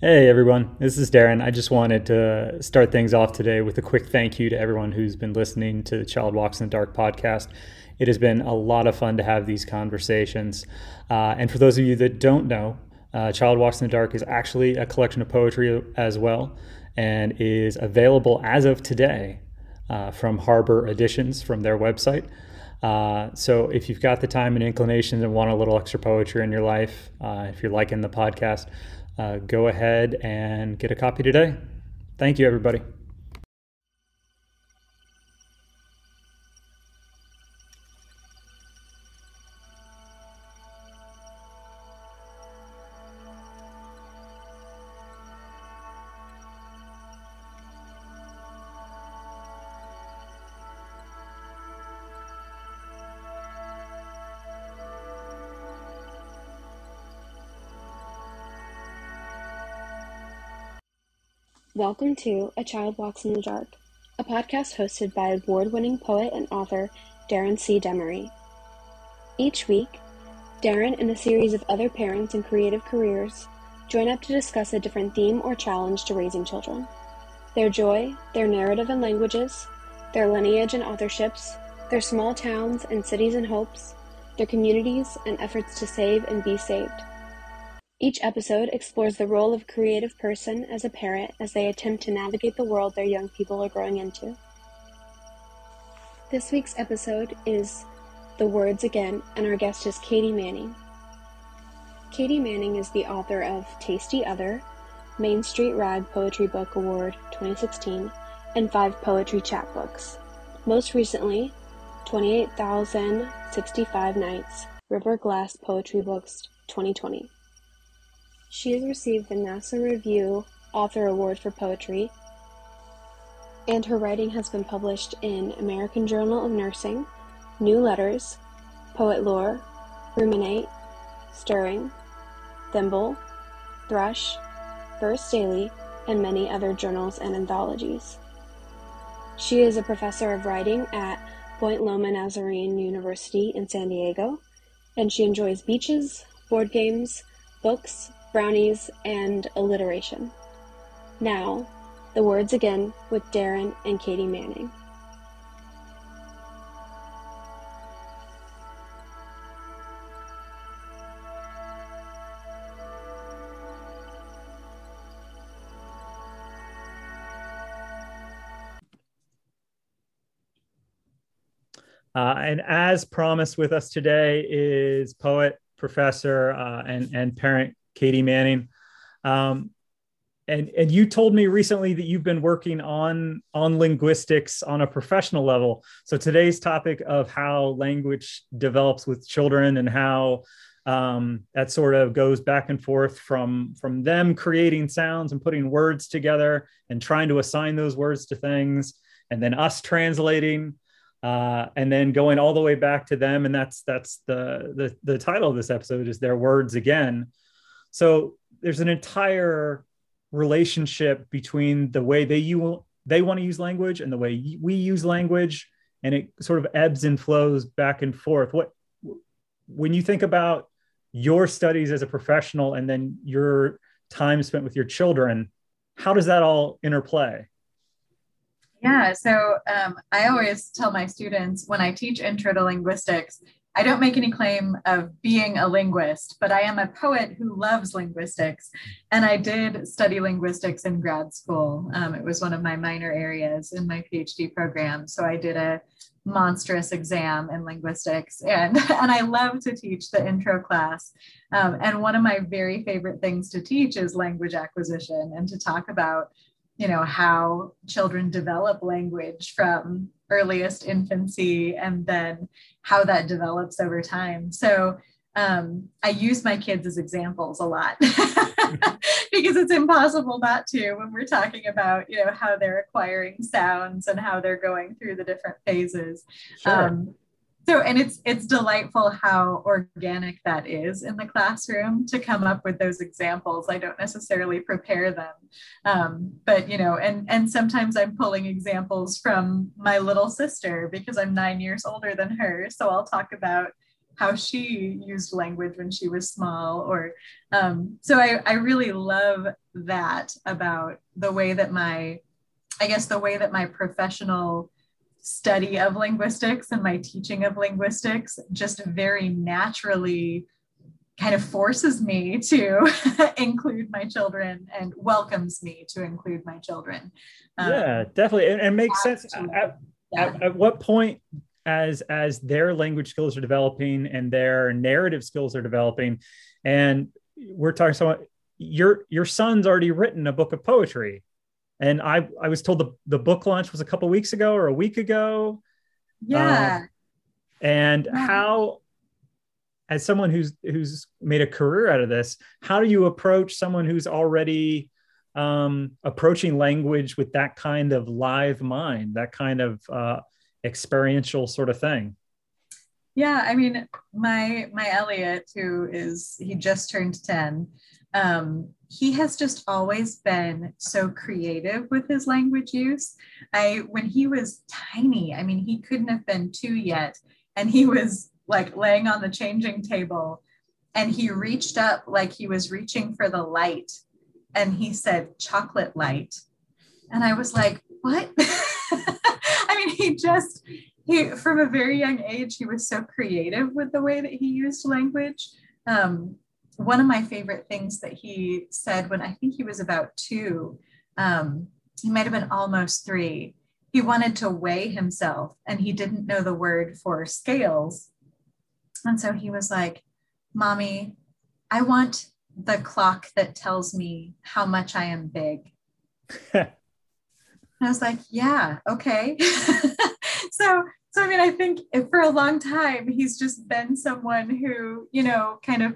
Hey everyone, this is Darren. I just wanted to start things off today with a quick thank you to everyone who's been listening to the Child Walks in the Dark podcast. It has been a lot of fun to have these conversations. Uh, and for those of you that don't know, uh, Child Walks in the Dark is actually a collection of poetry as well and is available as of today uh, from Harbor Editions from their website. Uh, so if you've got the time and inclination and want a little extra poetry in your life, uh, if you're liking the podcast, uh, go ahead and get a copy today. Thank you, everybody. Welcome to A Child Walks in the Dark, a podcast hosted by award winning poet and author Darren C. Demaree. Each week, Darren and a series of other parents in creative careers join up to discuss a different theme or challenge to raising children. Their joy, their narrative and languages, their lineage and authorships, their small towns and cities and hopes, their communities and efforts to save and be saved. Each episode explores the role of creative person as a parent as they attempt to navigate the world their young people are growing into. This week's episode is The Words Again, and our guest is Katie Manning. Katie Manning is the author of Tasty Other, Main Street Rag Poetry Book Award 2016, and five poetry chapbooks. Most recently, 28,065 Nights, River Glass Poetry Books 2020. She has received the Nassau Review Author Award for Poetry, and her writing has been published in American Journal of Nursing, New Letters, Poet Lore, Ruminate, Stirring, Thimble, Thrush, Verse Daily, and many other journals and anthologies. She is a professor of writing at Point Loma Nazarene University in San Diego, and she enjoys beaches, board games, books, brownies, and alliteration. Now, the words again with Darren and Katie Manning. Uh, and as promised with us today is poet, professor, uh, and, and parent Katie Manning. Um, and and you told me recently that you've been working on on linguistics on a professional level. So today's topic of how language develops with children and how um, that sort of goes back and forth from from them creating sounds and putting words together and trying to assign those words to things, and then us translating. Uh, and then going all the way back to them, and that's that's the the the title of this episode is their words again. So there's an entire relationship between the way they you they want to use language and the way we use language, and it sort of ebbs and flows back and forth. What when you think about your studies as a professional and then your time spent with your children, how does that all interplay? Yeah, so um, I always tell my students when I teach intro to linguistics, I don't make any claim of being a linguist, but I am a poet who loves linguistics. And I did study linguistics in grad school. Um, it was one of my minor areas in my PhD program. So I did a monstrous exam in linguistics and and i love to teach the intro class um, and one of my very favorite things to teach is language acquisition and to talk about you know how children develop language from earliest infancy and then how that develops over time so um, i use my kids as examples a lot because it's impossible not to when we're talking about you know how they're acquiring sounds and how they're going through the different phases sure. um, so and it's it's delightful how organic that is in the classroom to come up with those examples. I don't necessarily prepare them um, but you know and and sometimes i'm pulling examples from my little sister because i'm nine years older than her. So i'll talk about how she used language when she was small or um, so I, I really love that about the way that my i guess the way that my professional study of linguistics and my teaching of linguistics just very naturally kind of forces me to include my children and welcomes me to include my children. Um, yeah, definitely. And, and makes sense. At, yeah. at, at, what point as as their language skills are developing and their narrative skills are developing and we're talking so your your son's already written a book of poetry and i i was told the, the book launch was a couple weeks ago or a week ago. Yeah. Um, and yeah. how as someone who's who's made a career out of this how do you approach someone who's already um, approaching language with that kind of live mind that kind of uh, experiential sort of thing? Yeah i mean my my elliot who is he just turned 10 um, he has just always been so creative with his language use. I when he was tiny i mean he couldn't have been two yet and he was like laying on the changing table and he reached up like he was reaching for the light and he said chocolate light. And i was like what? I mean he just he from a very young age he was so creative with the way that he used language. Um, one of my favorite things that he said when i think he was about two um, he might have been almost three he wanted to weigh himself and he didn't know the word for scales and so he was like, Mommy, I want the clock that tells me how much I am big. I was like, yeah, okay. so, so I mean, I think for a long time, he's just been someone who, you know, kind of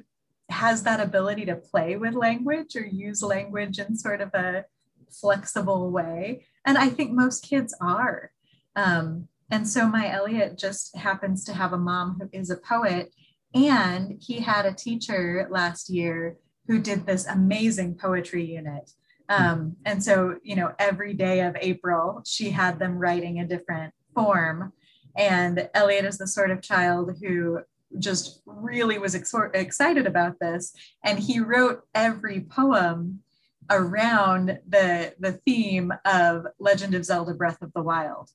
has that ability to play with language or use language in sort of a flexible way. And I think most kids are. Um, and so my Elliot just happens to have a mom who is a poet. And he had a teacher last year who did this amazing poetry unit. Um, and so, you know, every day of April, she had them writing a different form. And Elliot is the sort of child who just really was ex- excited about this. And he wrote every poem around the, the theme of Legend of Zelda Breath of the Wild.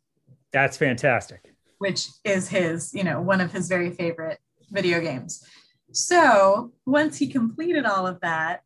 That's fantastic. Which is his, you know, one of his very favorite video games. So once he completed all of that,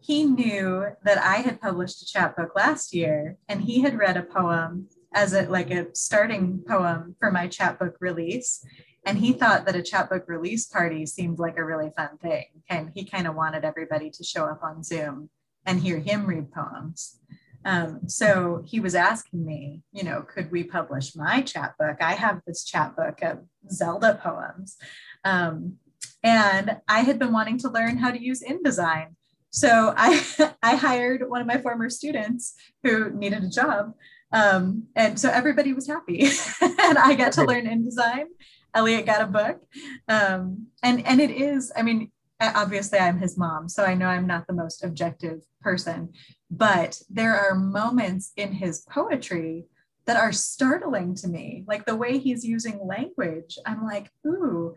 he knew that I had published a chapbook last year and he had read a poem as a like a starting poem for my chapbook release. And he thought that a chapbook release party seemed like a really fun thing. And he kind of wanted everybody to show up on Zoom and hear him read poems. Um, so he was asking me, you know, could we publish my chapbook? I have this chapbook of Zelda poems. Um, and I had been wanting to learn how to use InDesign. So I, I hired one of my former students who needed a job. Um, and so everybody was happy. and I got to learn InDesign. Elliot got a book. Um, and, and it is, I mean, obviously I'm his mom, so I know I'm not the most objective person, but there are moments in his poetry that are startling to me. Like the way he's using language, I'm like, ooh,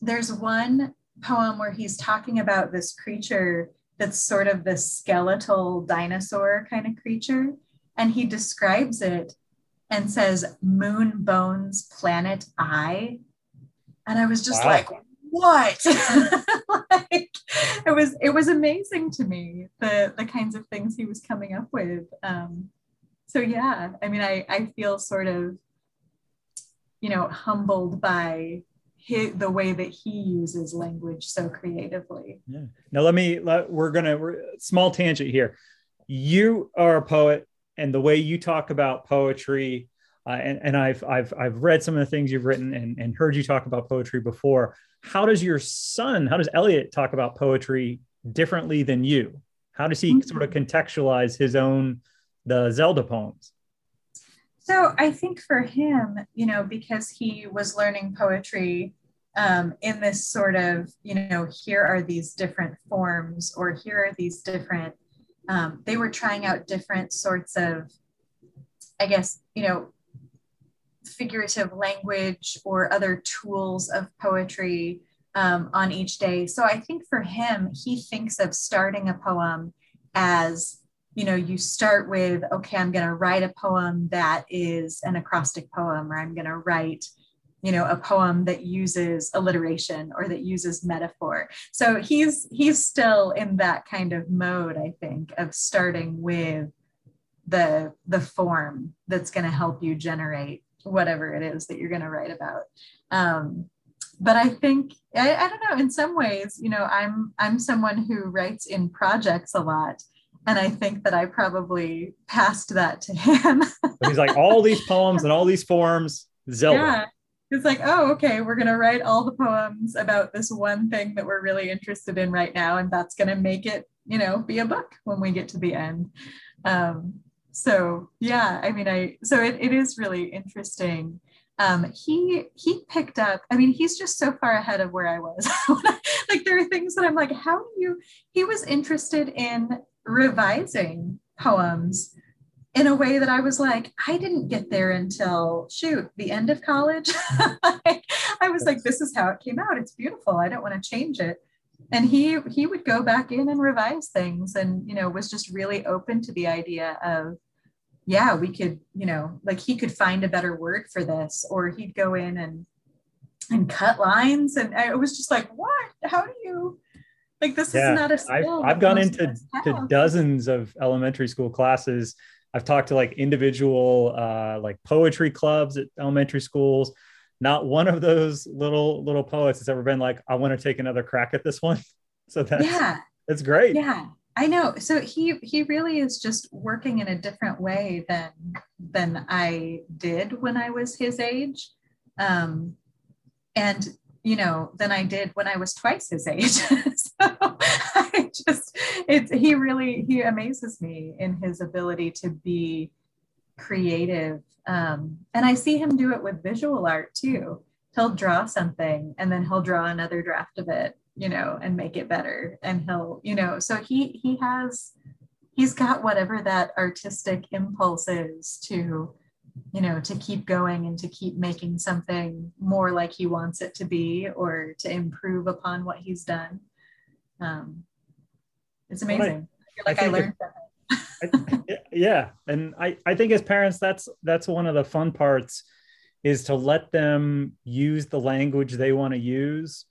there's one poem where he's talking about this creature that's sort of this skeletal dinosaur kind of creature. And he describes it and says, Moon Bones Planet Eye. And I was just wow. like, what? like, it was it was amazing to me the the kinds of things he was coming up with. Um, so yeah, I mean, I I feel sort of, you know, humbled by his, the way that he uses language so creatively. Yeah. Now let me let, we're gonna we're, small tangent here. You are a poet, and the way you talk about poetry. Uh, and, and I've, I've, I've read some of the things you've written and, and heard you talk about poetry before how does your son, how does Elliot talk about poetry differently than you? How does he mm-hmm. sort of contextualize his own the Zelda poems? So I think for him, you know, because he was learning poetry um, in this sort of, you know, here are these different forms, or here are these different, um, they were trying out different sorts of, I guess, you know, figurative language or other tools of poetry um, on each day. So I think for him, he thinks of starting a poem as you know, you start with, okay, I'm going to write a poem that is an acrostic poem, or I'm going to write, you know, a poem that uses alliteration or that uses metaphor. So he's he's still in that kind of mode, I think, of starting with the the form that's going to help you generate whatever it is that you're going to write about. Um, but I think I, I don't know. In some ways, you know, I'm I'm someone who writes in projects a lot and I think that I probably passed that to him. he's like, all these poems and all these forms, Zelda. It's like, oh, okay, we're going to write all the poems about this one thing that we're really interested in right now. And that's going to make it, you know, be a book when we get to the end. Um, so, yeah, I mean, I, so it, it is really interesting. Um, he he picked up i mean he's just so far ahead of where i was like there are things that i'm like how do you he was interested in revising poems in a way that I was like, I didn't get there until shoot, the end of college. I was like, this is how it came out. It's beautiful. I don't want to change it. And he he would go back in and revise things and you know was just really open to the idea of yeah, we could, you know, like he could find a better word for this, or he'd go in and and cut lines. And I was just like, what? How do you like this yeah, is not a skill. I've, I've gone into to dozens of elementary school classes. I've talked to like individual uh, like poetry clubs at elementary schools. Not one of those little little poets has ever been like, I want to take another crack at this one. So that's yeah, that's great. Yeah, I know. So he he really is just working in a different way than than I did when I was his age. Um, and you know than I did when I was twice his age. so I just it's he really he amazes me in his ability to be creative. Um, and I see him do it with visual art too. He'll draw something and then he'll draw another draft of it, you know, and make it better. And he'll, you know, so he he has he's got whatever that artistic impulse is to you know to keep going and to keep making something more like he wants it to be or to improve upon what he's done um, it's amazing. I, I feel like I, I learned from it. yeah and I, I think as parents that's that's one of the fun parts is to let them use the language they want to use.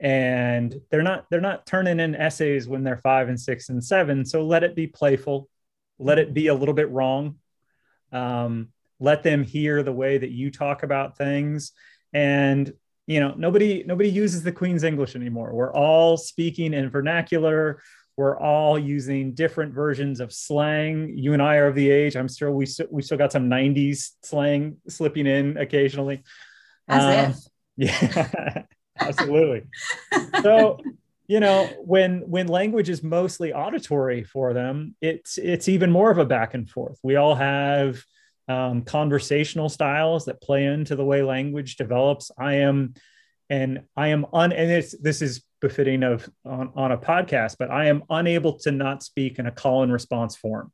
And they're not they're not turning in essays when they're five and six and seven so let it be playful. Let it be a little bit wrong. Um, let them hear the way that you talk about things. And you know nobody nobody uses the queen's english anymore. We're all speaking in vernacular we're all using different versions of slang. You and i are of the age i'm sure we, we still got some 90s slang slipping in occasionally. As um, if. yeah absolutely. So you know when when language is mostly auditory for them it's it's even more of a back and forth. We all have um, conversational styles that play into the way language develops. I am, and I am un, and it's, this is befitting of on, on a podcast, but I am unable to not speak in a call and response form.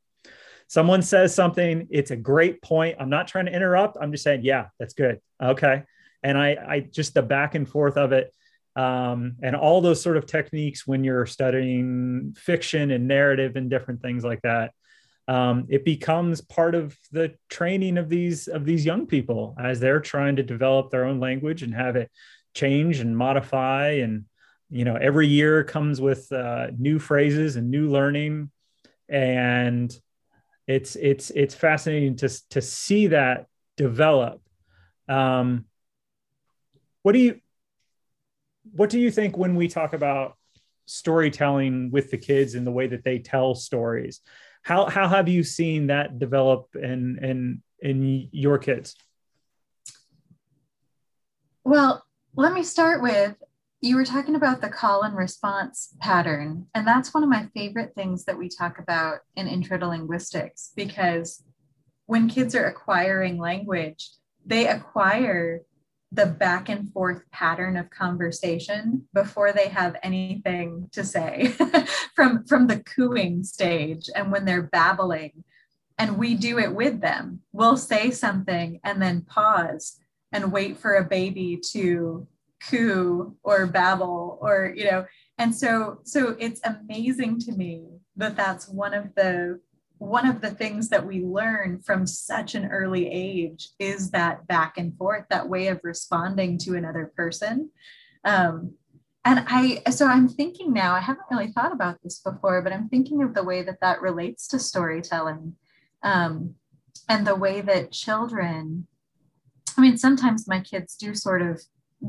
Someone says something, it's a great point. I'm not trying to interrupt. I'm just saying, yeah, that's good. Okay. And I, I just the back and forth of it. Um, and all those sort of techniques when you're studying fiction and narrative and different things like that um, it becomes part of the training of these of these young people as they're trying to develop their own language and have it change and modify and you know every year comes with uh, new phrases and new learning and it's it's it's fascinating to to see that develop um, what do you what do you think when we talk about storytelling with the kids and the way that they tell stories how how have you seen that develop in in in your kids? Well, let me start with you were talking about the call and response pattern, and that's one of my favorite things that we talk about in intro to linguistics because when kids are acquiring language, they acquire the back and forth pattern of conversation before they have anything to say from from the cooing stage and when they're babbling and we do it with them. We'll say something and then pause and wait for a baby to coo or babble or you know and so so it's amazing to me that that's one of the one of the things that we learn from such an early age is that back and forth that way of responding to another person. Um, and i so i'm thinking now i haven't really thought about this before but i'm thinking of the way that that relates to storytelling um, and the way that children i mean sometimes my kids do sort of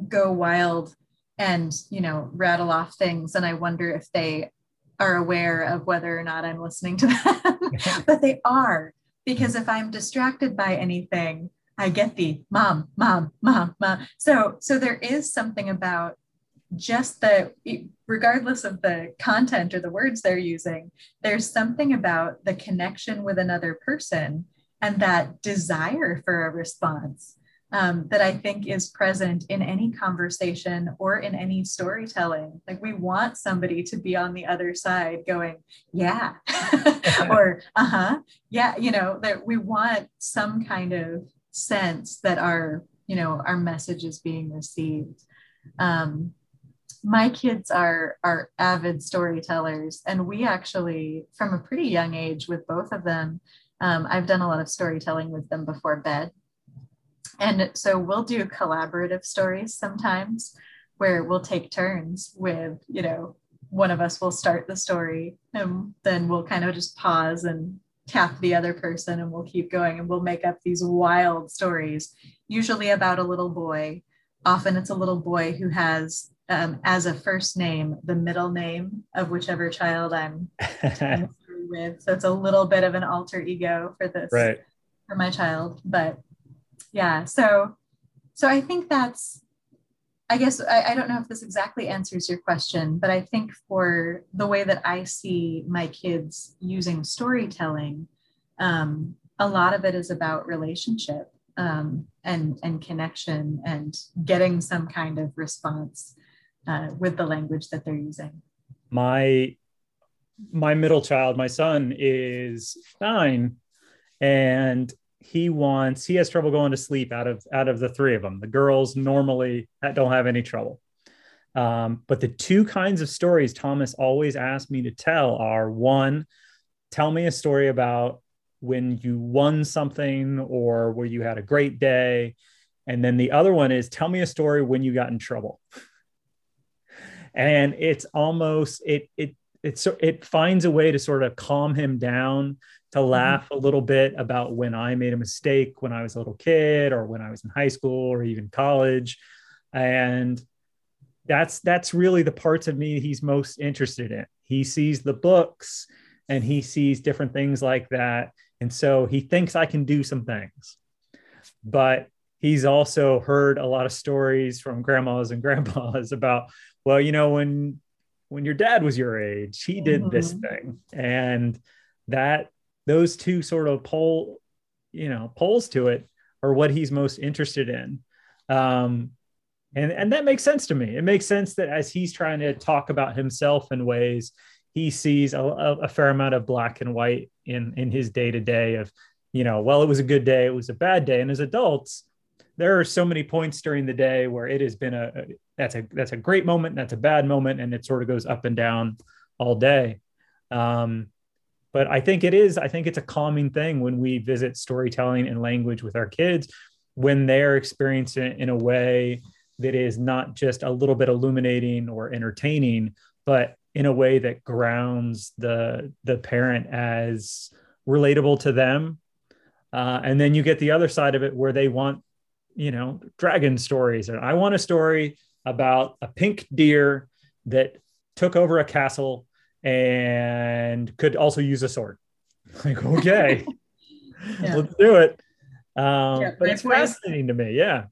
go wild and you know rattle off things. And i wonder if they are aware of whether or not i'm listening to them. But they are because if i'm distracted by anything i get the mom mom mom mom. So so there is something about just the regardless of the content or the words they're using there's something about the connection with another person and that desire for a response um, that I think is present in any conversation or in any storytelling. Like we want somebody to be on the other side going, yeah, or uh huh, yeah, you know, that we want some kind of sense that our, you know, our message is being received. Um, my kids are are avid storytellers, and we actually, from a pretty young age, with both of them, um, I've done a lot of storytelling with them before bed and so we'll do collaborative stories sometimes where we'll take turns with, you know, one of us will start the story and then we'll kind of just pause and tap the other person and we'll keep going and we'll make up these wild stories, usually about a little boy. Often it's a little boy who has um, as a first name the middle name of whichever child I'm, with. So it's a little bit of an alter ego for this right. for my child, but yeah so so i think that's i guess I, I, don't know if this exactly answers your question but i think for the way that i see my kids using storytelling um, a lot of it is about relationship um, and and connection and getting some kind of response uh, with the language that they're using. My my middle child my son is nine and he wants he has trouble going to sleep out of out of the three of them the girls normally don't have any trouble. Um, but the two kinds of stories thomas always asked me to tell are one tell me a story about when you won something or where you had a great day. And then the other one is tell me a story when you got in trouble. And it's almost it it it's it finds a way to sort of calm him down to mm-hmm. laugh a little bit about when I made a mistake when I was a little kid or when I was in high school or even college. And that's that's really the parts of me he's most interested in. He sees the books and he sees different things like that. And so he thinks I can do some things. But he's also heard a lot of stories from grandmas and grandpas about, well, you know, when when your dad was your age, he did mm-hmm. this thing. And that those two sort of pole, you know, poles to it are what he's most interested in. Um, and, and that makes sense to me. It makes sense that as he's trying to talk about himself in ways, he sees a, a fair amount of black and white in, in his day to day of, you know, well, it was a good day, it was a bad day. And as adults, there are so many points during the day where it has been a, a that's a that's a great moment, that's a bad moment, and it sort of goes up and down all day. Um, but I think it is, I think it's a calming thing when we visit storytelling and language with our kids when they're experiencing it in a way that is not just a little bit illuminating or entertaining, but in a way that grounds the the parent as relatable to them. Uh, and then you get the other side of it where they want, you know, dragon stories. And I want a story about a pink deer that took over a castle and could also use a sword. Like, okay, yeah. let's do it. Um, yeah, but it's boys, fascinating to me. Yeah.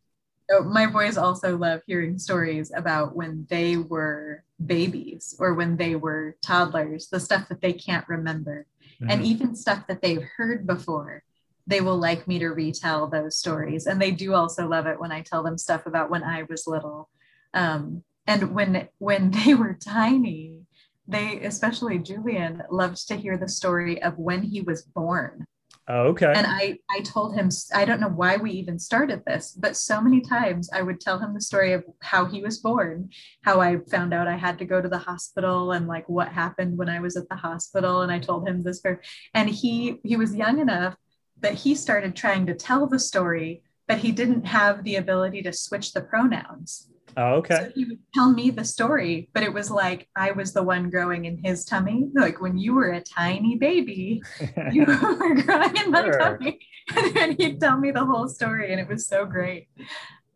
My boys also love hearing stories about when they were babies or when they were toddlers, the stuff that they can't remember, mm-hmm. and even stuff that they've heard before. They will like me to retell those stories. And they do also love it when I tell them stuff about when I was little. Um, and when when they were tiny, they, especially Julian, loved to hear the story of when he was born. Oh, okay. And I, I told him, I don't know why we even started this, but so many times I would tell him the story of how he was born, how I found out I had to go to the hospital and like what happened when I was at the hospital. And I told him this, for, and he, he was young enough that he started trying to tell the story, but he didn't have the ability to switch the pronouns. Oh, okay. So he would tell me the story, but it was like I was the one growing in his tummy. Like when you were a tiny baby, you were growing in my sure. tummy. And then he'd tell me the whole story, and it was so great.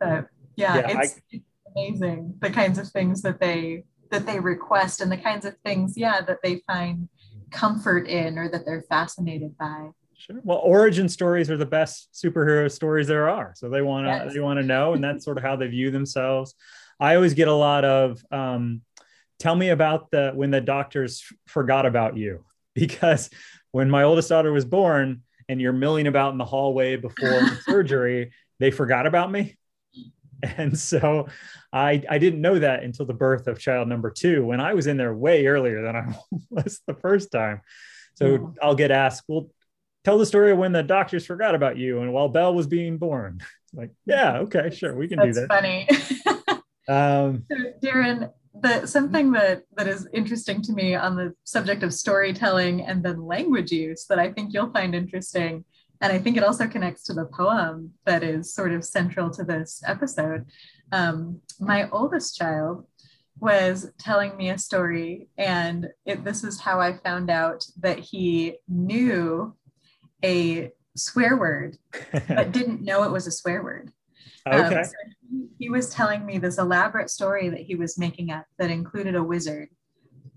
But yeah, yeah it's, I... it's amazing the kinds of things that they that they request and the kinds of things, yeah, that they find comfort in or that they're fascinated by. Sure. Well, origin stories are the best superhero stories there are. So they want to yes. they want to know, and that's sort of how they view themselves. I always get a lot of um, tell me about the when the doctors forgot about you because when my oldest daughter was born and you're milling about in the hallway before surgery, they forgot about me. And so I I didn't know that until the birth of child number two when I was in there way earlier than I was the first time. So. I'll get asked, well, tell the story of when the doctors forgot about you and while Belle was being born. like, yeah, okay, sure, we can That's do that. Funny. um, so, Darren, the something that that is interesting to me on the subject of storytelling and then language use that I think you'll find interesting, and I think it also connects to the poem that is sort of central to this episode. Um, my oldest child was telling me a story, and it, this is how I found out that he knew a swear word, but didn't know it was a swear word. Um, okay. Um, so he, he was telling me this elaborate story that he was making up that included a wizard.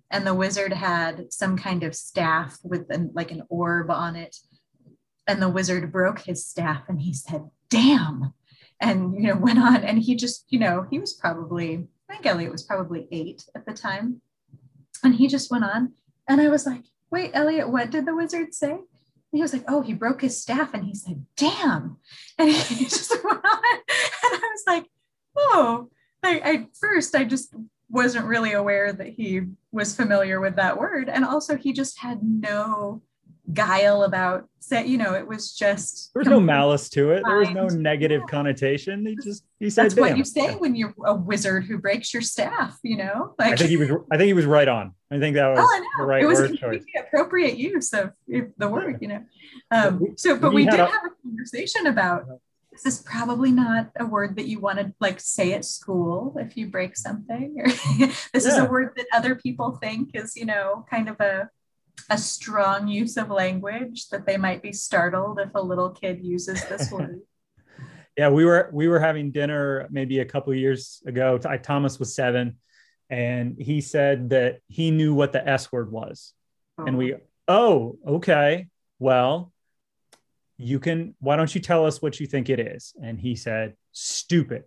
And the wizard had some kind of staff with an, like an orb on it. And the wizard broke his staff and he said, damn. And, you know, went on and he just, you know, he was probably, I think Elliot was probably eight at the time. And he just went on. And I was like, wait, Elliot, what did the wizard say? And he was like, oh, he broke his staff. And he said, damn. And he just went on. And I was like, oh, I, I first, I just wasn't really aware that he was familiar with that word. And also, he just had no guile about say you know it was just there was no malice to it. There was no negative connotation. He just he said that's what you say when you're a wizard who breaks your staff you know? Like i think he was i think he was right on. I think that was oh, the right it was word choice. appropriate use of the word you know? Um, so but we, we did a, have a conversation about this is probably not a word that you want to like say at school if you break something or this yeah. is a word that other people think is you know kind of a a strong use of language that they might be startled if a little kid uses this word. yeah, we were we were having dinner maybe a couple years ago. Thomas was seven, and he said that he knew what the S word was, oh. and we oh. oh. Okay. Well you can why don't you tell us what you think it is? And he said stupid.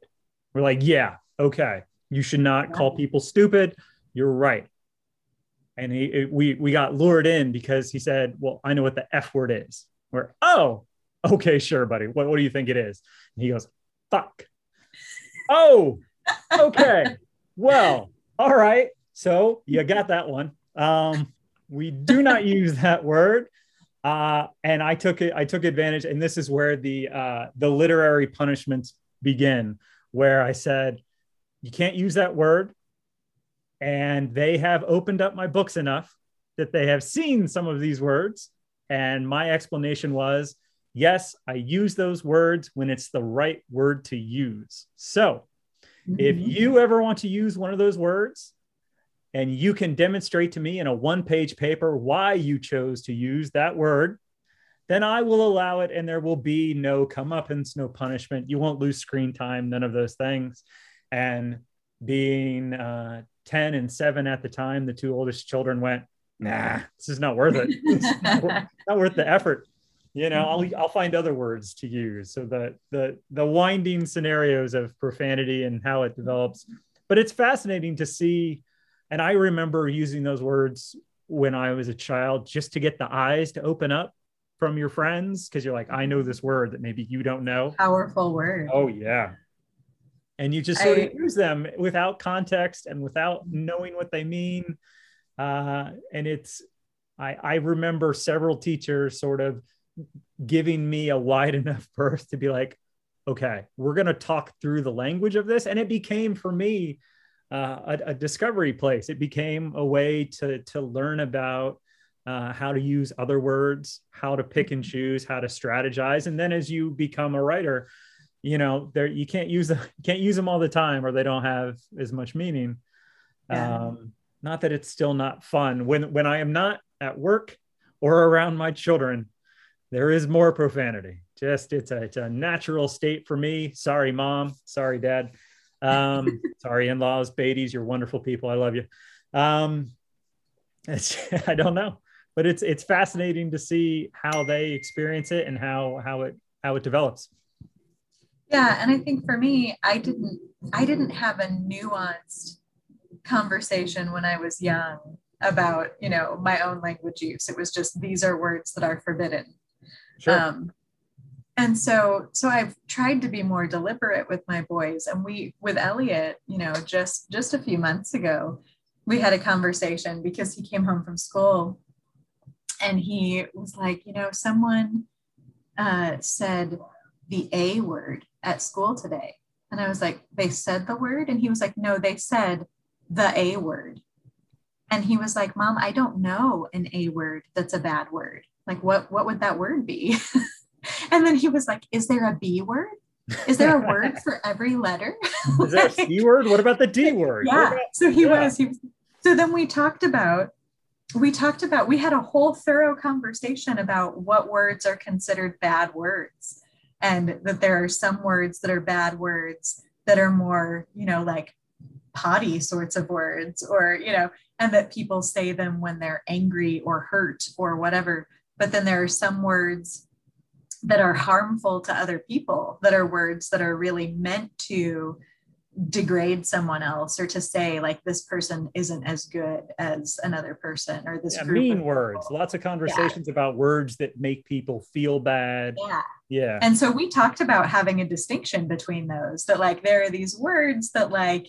We're like yeah okay. You should not call people stupid. You're right and he we we got lured in because he said, "Well, I know what the F word is." We're oh, okay, sure, buddy. What what do you think it is? And he goes, "Fuck." oh, okay. well, all right. So you got that one. Um, we do not use that word. Uh, and I took it. I took advantage, and this is where the uh, the literary punishments begin, where I said, "You can't use that word and they have opened up my books enough that they have seen some of these words. And my explanation was yes, I use those words when it's the right word to use. So mm-hmm. if you ever want to use one of those words, and you can demonstrate to me in a one page paper why you chose to use that word, then I will allow it and there will be no comeuppance, no punishment. You won't lose screen time, none of those things. And being uh, 10 and 7 at the time, the two oldest children went, nah, this is not worth it. not, worth, not worth the effort. You know, I'll, I'll find other words to use. So the, the, the winding scenarios of profanity and how it develops. But it's fascinating to see. And I remember using those words when I was a child just to get the eyes to open up from your friends because you're like, I know this word that maybe you don't know. Powerful word. Oh, yeah and you just sort I, of use them without context and without knowing what they mean uh, and it's I, I remember several teachers sort of giving me a wide enough berth to be like, okay, we're going to talk through the language of this. And it became for me uh, a, a, discovery place. It became a way to, to learn about uh, how to use other words, how to pick and choose, how to strategize. And then as you become a writer, you know, there you can't use them, can't use them all the time or they don't have as much meaning. Yeah. Um, not that it's still not fun when, when I am not at work or around my children, there is more profanity. Just it's a it's a natural state for me. Sorry, mom. Sorry, dad. Um, sorry, in-laws, Beatties, you're wonderful people. I love you. Um, it's I don't know, but it's it's fascinating to see how they experience it and how how it how it develops. Yeah, and I think for me, I didn't I didn't have a nuanced conversation when I was young about you know my own language use. It was just these are words that are forbidden Sure. Um, and so so i've tried to be more deliberate with my boys and we with elliot you know just just a few months ago we had a conversation because he came home from school and he was like you know someone uh, said the a word at school today. And i was like they said the word? And he was like no they said the a word. And he was like mom i don't know an a word that's a bad word. Like what what would that word be? And then he was like is there a b word? Is there a word for every letter? Is there a c word? What about the d word? Yeah about, so he yeah. was he was so then we talked about we talked about we had a whole thorough conversation about what words are considered bad words and that there are some words that are bad words that are more you know like potty sorts of words or you know and that people say them when they're angry or hurt or whatever. But then there are some words that are harmful to other people that are words that are really meant to degrade someone else or to say like this person isn't as good as another person or this yeah, mean words. lots of conversations yeah. about words that make people feel bad. Yeah. Yeah. And so we talked about having a distinction between those that like there are these words that like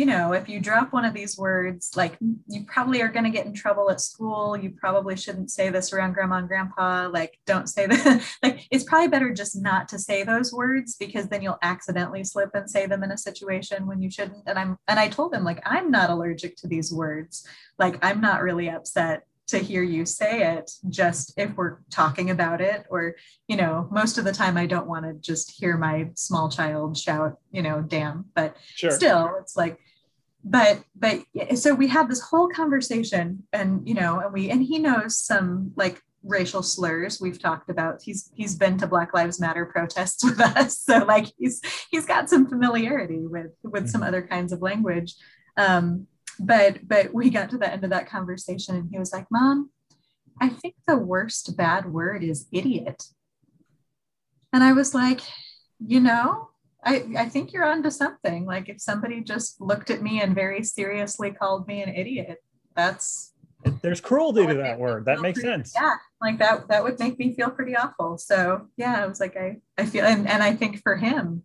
you know, if you drop one of these words, like you probably are going to get in trouble at school. You probably shouldn't say this around grandma and grandpa. Like, don't say that. like, it's probably better just not to say those words because then you'll accidentally slip and say them in a situation when you shouldn't. And I'm, and I told him, like, I'm not allergic to these words. Like, I'm not really upset to hear you say it just if we're talking about it or you know most of the time i don't want to just hear my small child shout you know damn but sure. still it's like but but so we had this whole conversation and you know and we and he knows some like racial slurs we've talked about. He's he's been to black lives matter protests with us. So like he's he's got some familiarity with with some other kinds of language. Um but but we got to the end of that conversation and he was like mom i think the worst bad word is idiot. And i was like you know I, I think you're onto something. Like if somebody just looked at me and very seriously called me an idiot, that's there's cruelty to that word. That makes pretty, sense. Yeah, like that that would make me feel pretty awful. So yeah, I was like, I I feel and, and I think for him,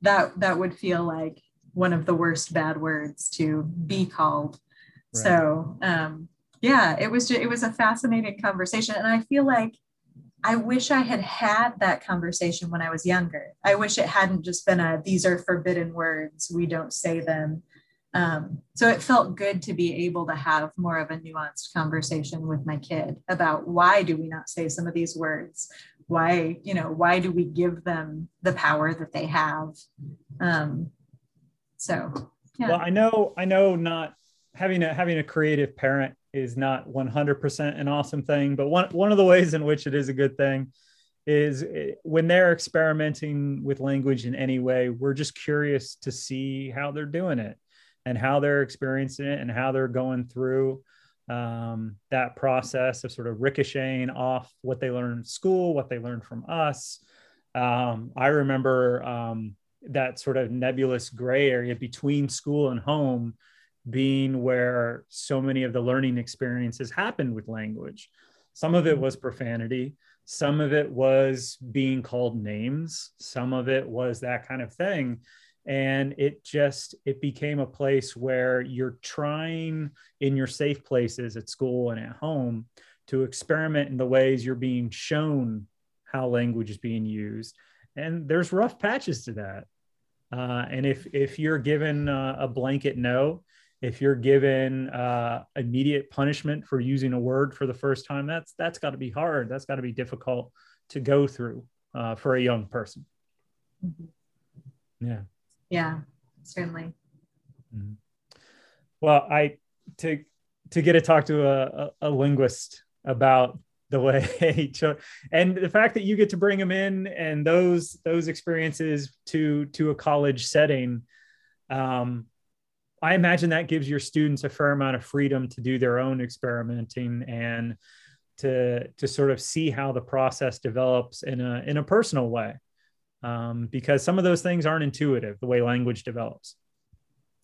that that would feel like one of the worst bad words to be called. Right. So um yeah, it was just, it was a fascinating conversation. And I feel like I wish I had had that conversation when I was younger. I wish it hadn't just been a these are forbidden words, we don't say them. Um, so it felt good to be able to have more of a nuanced conversation with my kid about why do we not say some of these words? Why, you know, why do we give them the power that they have? Um, so yeah. Well, I know, I know not having a having a creative parent is not 100% an awesome thing, but one, one of the ways in which it is a good thing is eh, when they're experimenting with language in any way, we're just curious to see how they're doing it and how they're experiencing it and how they're going through um, that process of sort of ricocheting off what they learn in school, what they learn from us. Um, I remember um, that sort of nebulous gray area between school and home being where so many of the learning experiences happened with language. Some of it was profanity, some of it was being called names, some of it was that kind of thing. And it just it became a place where you're trying in your safe places at school and at home to experiment in the ways you're being shown how language is being used. And there's rough patches to that. Uh, and if if you're given uh, a blanket no, if you're given uh, immediate punishment for using a word for the first time, that's that's got to be hard. That's got to be difficult to go through uh, for a young person. Mm-hmm. Yeah. Yeah, certainly. Mm-hmm. Well, I to to get to talk to a, a, a linguist about the way and the fact that you get to bring them in and those those experiences to to a college setting um, i imagine that gives your students a fair amount of freedom to do their own experimenting and to to sort of see how the process develops in a in a personal way. Um, because some of those things aren't intuitive the way language develops.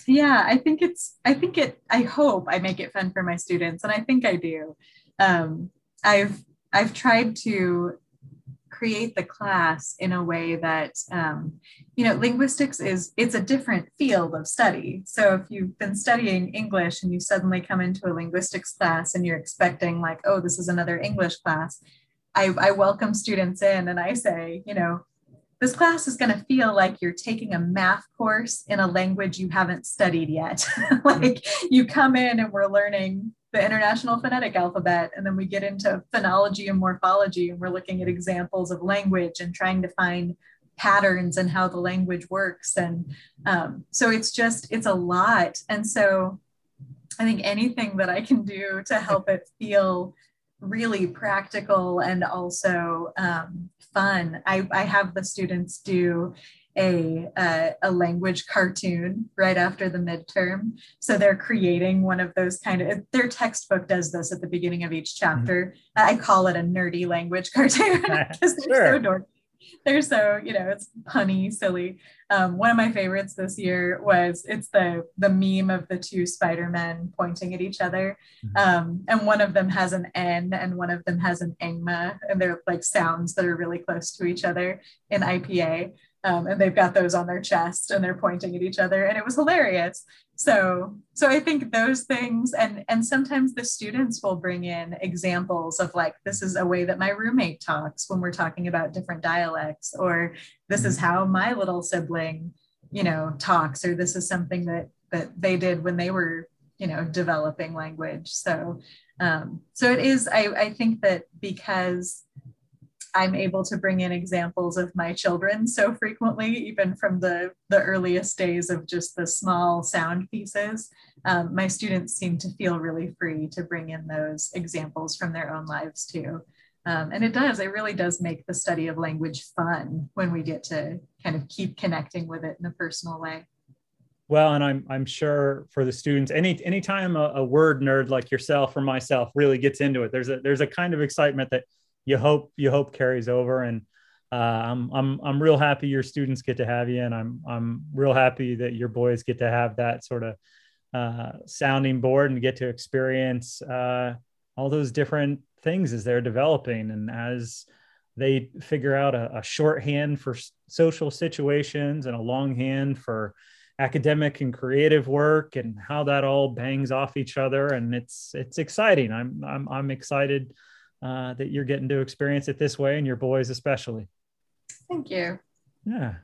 Yeah i think it's i think it i hope i make it fun for my students and i think i do. Um, I've I've tried to create the class in a way that um, you know linguistics is it's a different field of study. So if you've been studying english and you suddenly come into a linguistics class and you're expecting like oh this is another english class i, I welcome students in and i say you know this class is going to feel like you're taking a math course in a language you haven't studied yet. Like you come in and we're learning the International Phonetic Alphabet. And then we get into phonology and morphology, and we're looking at examples of language and trying to find patterns and how the language works. And um, so it's just, it's a lot. And so I think anything that I can do to help it feel really practical and also um, fun. I, I have the students do a, a, a, language cartoon right after the midterm. So they're creating one of those kind of, their textbook does this at the beginning of each chapter. Mm-hmm. I call it a nerdy language cartoon because they're sure. so dorky. They're so, you know, it's punny, silly. Um, one of my favorites this year was it's the the meme of the two Spider-Men pointing at each other. Mm-hmm. Um, and one of them has an N and one of them has an engma, and they're like sounds that are really close to each other in IPA um, and they've got those on their chest and they're pointing at each other and it was hilarious. So so i think those things and and sometimes the students will bring in examples of like this is a way that my roommate talks when we're talking about different dialects or this is how my little sibling you know talks or this is something that that they did when they were you know developing language. So um, so it is I, I think that because I'm able to bring in examples of my children so frequently, even from the, the earliest days of just the small sound pieces. Um, my students seem to feel really free to bring in those examples from their own lives too. Um, and it does, it really does make the study of language fun when we get to kind of keep connecting with it in a personal way. Well, and I'm I'm sure for the students, any anytime a, a word nerd like yourself or myself really gets into it, there's a there's a kind of excitement that you hope you hope carries over. And uh, I'm I'm I'm real happy your students get to have you, and I'm I'm real happy that your boys get to have that sort of uh, sounding board and get to experience uh, all those different things as they're developing and as they figure out a, a shorthand for social situations and a longhand for academic and creative work and how that all bangs off each other. And it's it's exciting. I'm i'm, I'm excited uh, that you're getting to experience it this way and your boys especially. Thank you. Yeah.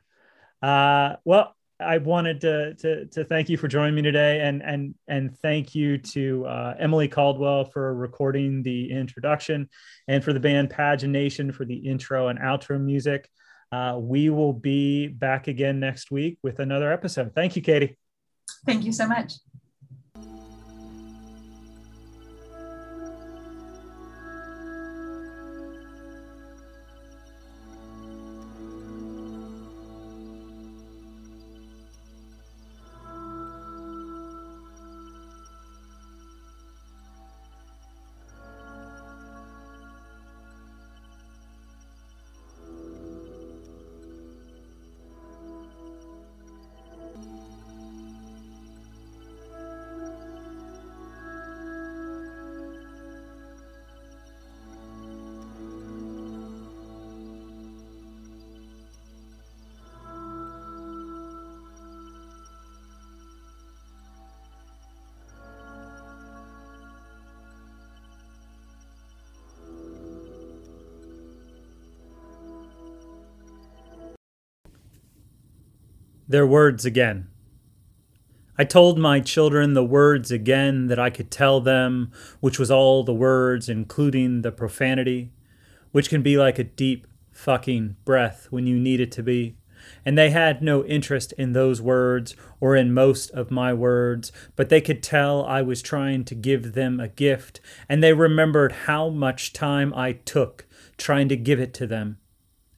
Uh, well, I wanted to, to, to thank you for joining me today and, and, and thank you to uh, Emily Caldwell for recording the introduction and for the band Pagination for the intro and outro music. Uh, we will be back again next week with another episode. Thank you, Katie. Thank you so much. Their words again. I told my children the words again that I could tell them, which was all the words, including the profanity, which can be like a deep fucking breath when you need it to be. And they had no interest in those words or in most of my words, but they could tell I was trying to give them a gift, and they remembered how much time I took trying to give it to them.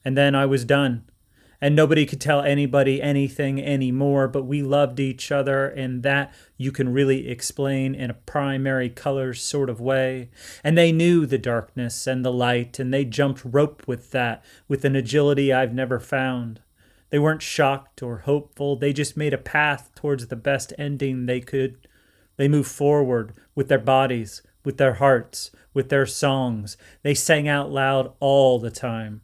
And then I was done and nobody could tell anybody anything anymore, but we loved each other, and that you can really explain in a primary colors sort of way. And they knew the darkness and the light, and they jumped rope with that with an agility I've never found. They weren't shocked or hopeful, they just made a path towards the best ending they could. They moved forward with their bodies, with their hearts, with their songs. They sang out loud all the time.